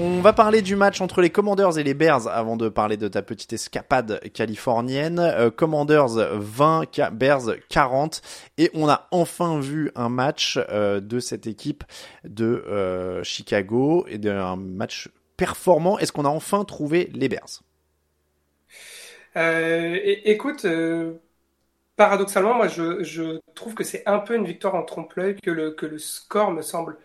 On va parler du match entre les Commanders et les Bears avant de parler de ta petite escapade californienne. Euh, Commanders 20, Ca- Bears 40 et on a enfin vu un match euh, de cette équipe de euh, Chicago et d'un match performant. Est-ce qu'on a enfin trouvé les Bears? Écoute, paradoxalement, moi, je, trouve que c'est un peu une victoire en trompe-l'œil, que le score me semble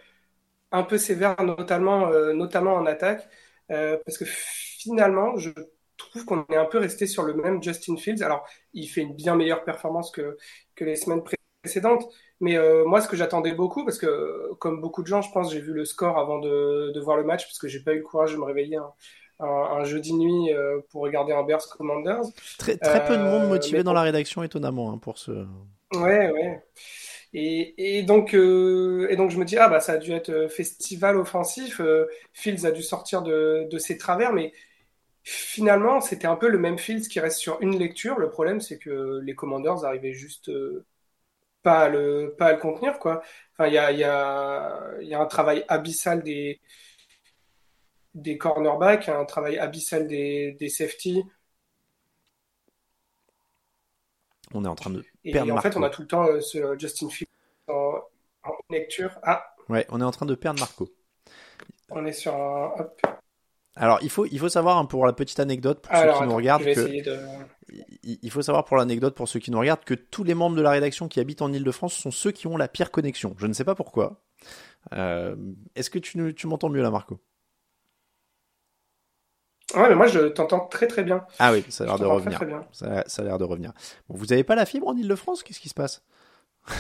un peu sévère, notamment, euh, notamment en attaque, euh, parce que finalement, je trouve qu'on est un peu resté sur le même Justin Fields. Alors, il fait une bien meilleure performance que, que les semaines précédentes, mais euh, moi, ce que j'attendais beaucoup, parce que comme beaucoup de gens, je pense, j'ai vu le score avant de, de voir le match, parce que j'ai pas eu le courage de me réveiller un, un, un jeudi nuit pour regarder un Bears Commanders. Très, très peu de monde motivé dans la rédaction, étonnamment, hein, pour ce. Ouais, ouais. Et, et donc, euh, et donc je me dis, ah bah ça a dû être euh, festival offensif, euh, Fields a dû sortir de, ses travers, mais finalement c'était un peu le même Fields qui reste sur une lecture. Le problème c'est que les Commanders arrivaient juste pas à le, contenir, quoi. Enfin, il y a, un travail abyssal des, des cornerbacks, un travail abyssal des, safety, On est en train de et perdre en fait on a tout le temps euh, ce Justin Fields en, en lecture. Ah, Ouais, on est en train de perdre Marco. on est sur un... hop. Alors, il faut, il faut savoir, hein, pour la petite anecdote, pour ceux qui nous regardent, que de... il faut savoir pour l'anecdote, pour ceux qui nous regardent, que tous les membres de la rédaction qui habitent en Ile-de-France sont ceux qui ont la pire connexion. Je ne sais pas pourquoi. Euh, Est-ce que tu, tu m'entends mieux là, Marco? Ouais, mais moi je t'entends très très bien. Ah oui, ça a l'air de très, revenir. très. Ça, ça a l'air de revenir. Bon, vous avez pas la fibre en Ile-de-France? Qu'est-ce qui se passe?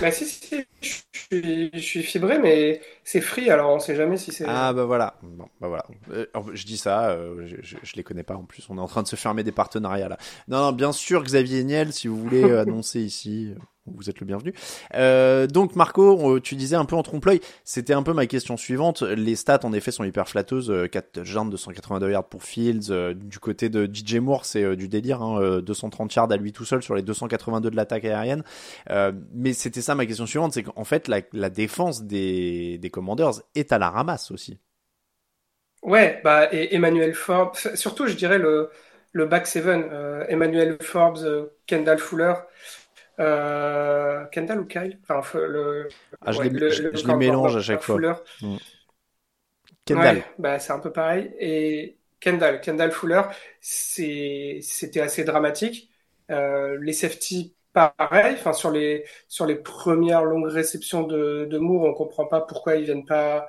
Bah si, si, je suis, je suis fibré, mais c'est free, alors on sait jamais si c'est... Ah bah voilà. Bon, bah voilà. Euh, je dis ça, euh, je, je, je les connais pas en plus. On est en train de se fermer des partenariats là. Non, non, bien sûr, Xavier Niel, si vous voulez euh, annoncer ici, vous êtes le bienvenu. Euh, donc Marco, tu disais un peu en trompe-l'œil, c'était un peu ma question suivante. Les stats en effet sont hyper flatteuses. Euh, 4 touchdowns, 282 yards pour Fields. Euh, du côté de DJ Moore, c'est euh, du délire. Hein, euh, 230 yards à lui tout seul sur les 282 de l'attaque aérienne. Mais c'était ça ma question suivante, c'est qu'en fait la, défense des, Commanders est à la ramasse aussi. Ouais, bah et Emmanuel Forbes, surtout je dirais le, le back seven, Emmanuel Forbes, Kendall Fuller, euh, Kendall ou Kyle? Enfin, le, Ah, je ouais, les- le- je- le je les corner mélange à chaque fois. Fuller. Kendall. Ouais, bah c'est un peu pareil. Et Kendall, Kendall Fuller, c'était assez dramatique. Euh, les safety, pareil. Enfin, sur les, sur les premières longues réceptions de, de Moore, on comprend pas pourquoi ils viennent pas,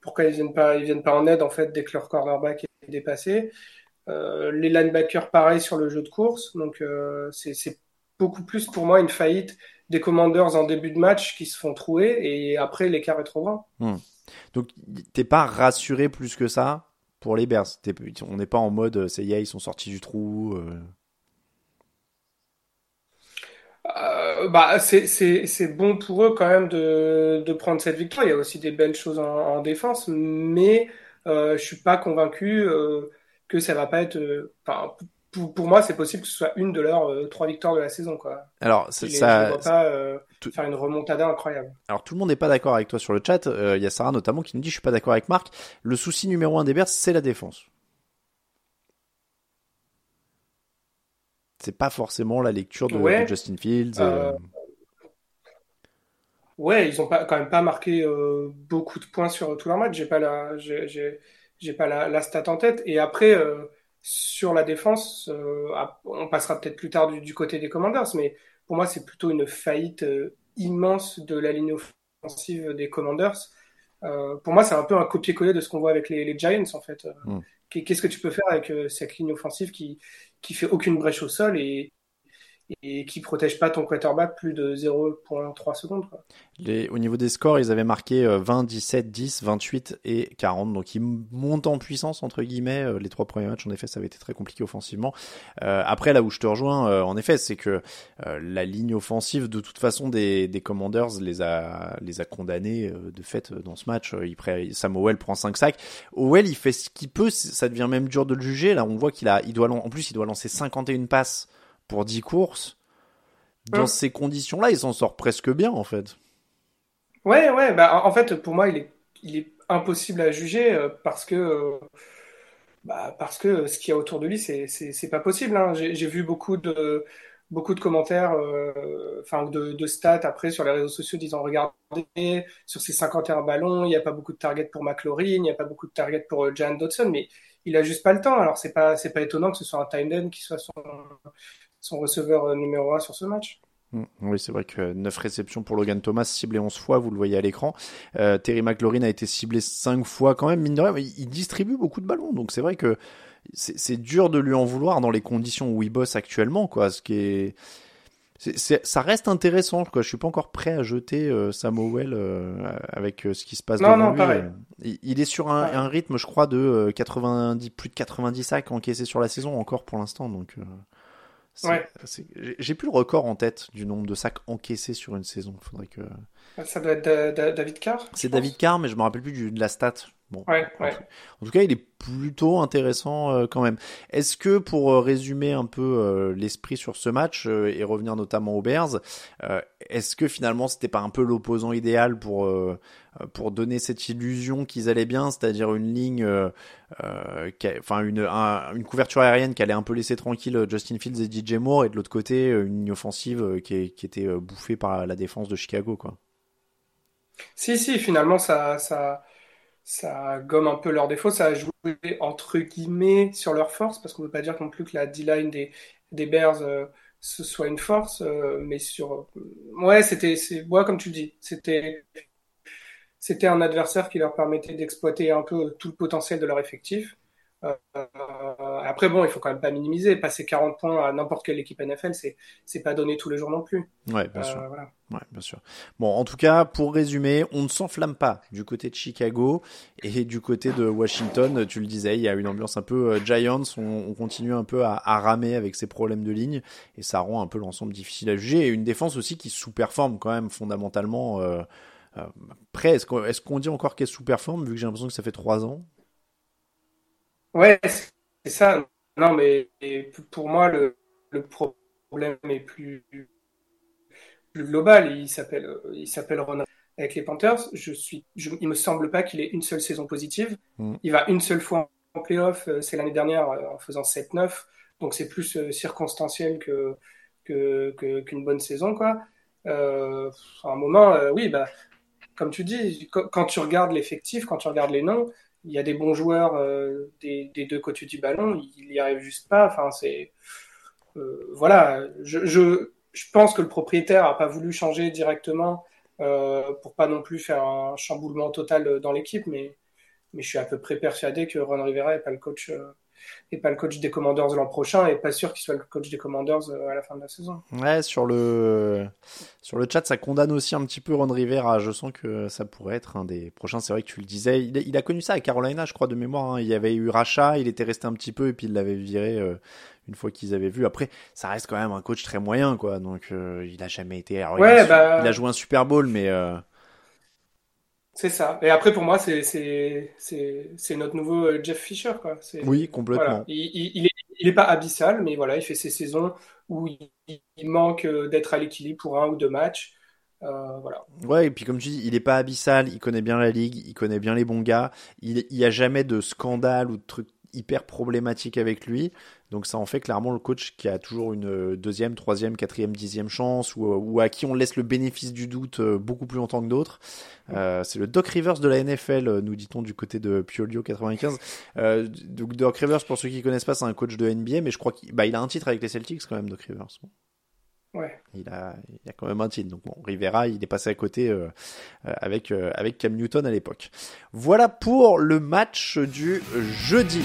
pourquoi ils viennent pas, ils viennent pas en aide, en fait, dès que leur cornerback est dépassé. Euh, les linebackers, pareil sur le jeu de course. Donc, euh, c'est beaucoup plus pour moi une faillite des Commanders en début de match qui se font trouer et après l'écart est trop grand. Donc t'es pas rassuré plus que ça pour les Bears? T'es- on n'est pas en mode euh, c'est y est, ils sont sortis du trou. euh. Euh, bah, c'est, c'est, c'est bon pour eux quand même de, de prendre cette victoire. Il y a aussi des belles choses en, en défense, mais euh, je suis pas convaincu que ça va pas être. Euh, pour, moi, c'est possible que ce soit une de leurs trois victoires de la saison. Quoi. Alors, ça. Pas faire une remontada incroyable. Alors, tout le monde n'est pas d'accord avec toi sur le chat. Il y a Sarah notamment qui nous dit Je suis pas d'accord avec Marc. Le souci numéro un des Bears, c'est la défense. C'est pas forcément la lecture de, Justin Fields. Ouais, ils ont pas, quand même pas marqué euh, beaucoup de points sur tout leur match. J'ai pas la, j'ai pas la, la, stat en tête. Et après, euh, sur la défense, euh, on passera peut-être plus tard du, côté des Commanders, mais pour moi, c'est plutôt une faillite immense de la ligne offensive des Commanders. pour moi, c'est un peu un copier-coller de ce qu'on voit avec les, les, Giants, en fait. Mm. Qu'est-ce que tu peux faire avec cette ligne offensive qui, qui fait aucune brèche au sol et, et qui protège pas ton quarterback plus de 0.3 secondes. Quoi. Les, au niveau des scores, ils avaient marqué 20, 17, 10, 28 et 40. Donc ils montent en puissance entre guillemets. Euh, les trois premiers matchs, en effet, ça avait été très compliqué offensivement. Euh, après, là où je te rejoins, euh, en effet, c'est que euh, la ligne offensive, de toute façon, des, des Commanders les a les a condamnés de fait dans ce match. Il Samuel prend 5 sacs. Owell, il fait ce qu'il peut. Ça devient même dur de le juger. Là, on voit qu'il a, il doit en plus, il doit lancer 51 passes pour 10 courses. Dans hein. ces conditions-là, il s'en sort presque bien, en fait. Ouais, ouais. Bah, en fait, pour moi, il est, il est impossible à juger euh, parce que, euh, bah, parce que ce qu'il y a autour de lui, c'est, c'est, pas possible. Hein. J'ai, vu beaucoup de, beaucoup de commentaires, euh, enfin, de, de, stats après sur les réseaux sociaux disant regardez, sur ces 51 ballons, il n'y a pas beaucoup de targets pour McLaurin, il n'y a pas beaucoup de targets pour Jan Dodson, mais il a juste pas le temps. Alors, c'est pas, c'est pas étonnant que ce soit un tight qui soit son, son receveur euh, numéro 1 sur ce match. Mm. Oui, c'est vrai que 9 réceptions pour Logan Thomas, ciblé 11 fois, vous le voyez à l'écran. Euh, Terry McLaurin a été ciblé 5 fois quand même, mine de rien, il distribue beaucoup de ballons, donc c'est vrai que c'est dur de lui en vouloir dans les conditions où il bosse actuellement, quoi. Ce qui est, ça reste intéressant, quoi. Je suis pas encore prêt à jeter euh, Samuel euh, avec ce qui se passe non, devant non, lui. Il, est sur un, un, rythme, je crois, de 90, plus de 90 sacs encaissés sur la saison encore pour l'instant, donc. Ouais. J'ai plus le record en tête du nombre de sacs encaissés sur une saison. Faudrait que. Ça doit être David Carr. C'est David Carr, mais je me rappelle plus du, de la stat. Bon, ouais, ouais. En tout cas, il est plutôt intéressant euh, quand même. Est-ce que pour euh, résumer un peu euh, l'esprit sur ce match et revenir notamment aux Bears, est-ce que finalement c'était pas un peu l'opposant idéal pour pour donner cette illusion qu'ils allaient bien, c'est-à-dire une ligne, enfin une une couverture aérienne qui allait un peu laisser tranquille Justin Fields et DJ Moore et de l'autre côté une ligne offensive qui, qui était bouffée par la défense de Chicago quoi? Si si finalement ça ça ça gomme un peu leurs défauts, ça a joué entre guillemets sur leur force, parce qu'on ne peut pas dire non plus que la D-line des, des Bears euh, ce soit une force, euh, mais sur ouais c'était ouais, comme tu dis, c'était c'était un adversaire qui leur permettait d'exploiter un peu tout le potentiel de leur effectif. Euh, après, bon, il faut quand même pas minimiser. Passer 40 points à n'importe quelle équipe NFL, c'est c'est pas donné tous les jours non plus. Ouais, bien sûr. Euh, ouais, bien sûr. Bon, en tout cas, pour résumer, on ne s'enflamme pas du côté de Chicago et du côté de Washington. Tu le disais, il y a une ambiance un peu euh, Giants. On, continue un peu à, ramer avec ces problèmes de ligne et ça rend un peu l'ensemble difficile à juger. Et une défense aussi qui sous-performe quand même fondamentalement. Euh, après, est-ce qu'on dit encore qu'elle sous-performe vu que j'ai l'impression que ça fait trois ans? Ouais, c'est ça. Non, mais pour moi, le, le problème est plus, plus global. Il s'appelle, il s'appelle Ron avec les Panthers. Je suis, je, il me semble pas qu'il ait une seule saison positive. Mm. Il va une seule fois en playoff. Euh, c'est l'année dernière euh, en faisant 7-9. Donc c'est plus euh, circonstanciel que, que, qu'une bonne saison, quoi. Euh, à un moment, oui, bah, comme tu dis, quand tu regardes l'effectif, quand tu regardes les noms, il y a des bons joueurs euh, des, deux côtés du ballon, il y arrive juste pas. Enfin, c'est euh, voilà. Je, je, je, pense que le propriétaire a pas voulu changer directement euh, pour pas non plus faire un chamboulement total dans l'équipe, mais mais je suis à peu près persuadé que Ron Rivera est pas le coach euh, et pas le coach des Commanders l'an prochain et pas sûr qu'il soit le coach des Commanders euh, à la fin de la saison. Ouais, sur le sur le chat, ça condamne aussi un petit peu Ron Rivera. Je sens que ça pourrait être un des prochains. C'est vrai que tu le disais. Il, a connu ça à Carolina, je crois de mémoire. Hein. Il y avait eu rachat, il était resté un petit peu et puis il l'avait viré euh, une fois qu'ils avaient vu. Après, ça reste quand même un coach très moyen, quoi. Donc euh, il a jamais été. ouais, il, a, bah... il, a, joué un Super Bowl, mais C'est ça. Et après, pour moi, c'est c'est c'est c'est notre nouveau euh, Jeff Fisher, quoi. Oui, complètement. voilà. Il, il, il est il est pas abyssal, mais voilà, il fait ses saisons où il, manque euh, d'être à l'équilibre pour un ou deux matchs. Euh, voilà. Ouais, et puis comme tu dis, il est pas abyssal, il connaît bien la ligue, il connaît bien les bons gars, il il y a jamais de scandale ou de trucs hyper problématiques avec lui. Donc ça en fait clairement le coach qui a toujours une euh, deuxième, troisième, quatrième, dixième chance ou, ou à qui on laisse le bénéfice du doute euh, beaucoup plus longtemps que d'autres. Euh, c'est le Doc Rivers de la NFL, euh, nous dit-on du côté de Piolio 95. Euh, donc Doc Rivers, pour ceux qui connaissent pas, c'est un coach de NBA, mais je crois qu'il bah, il a un titre avec les Celtics quand même, Doc Rivers. Ouais. Il a, il a quand même un titre. Donc bon, Rivera, il est passé à côté euh, euh, avec, euh, avec Cam Newton à l'époque. Voilà pour le match du jeudi.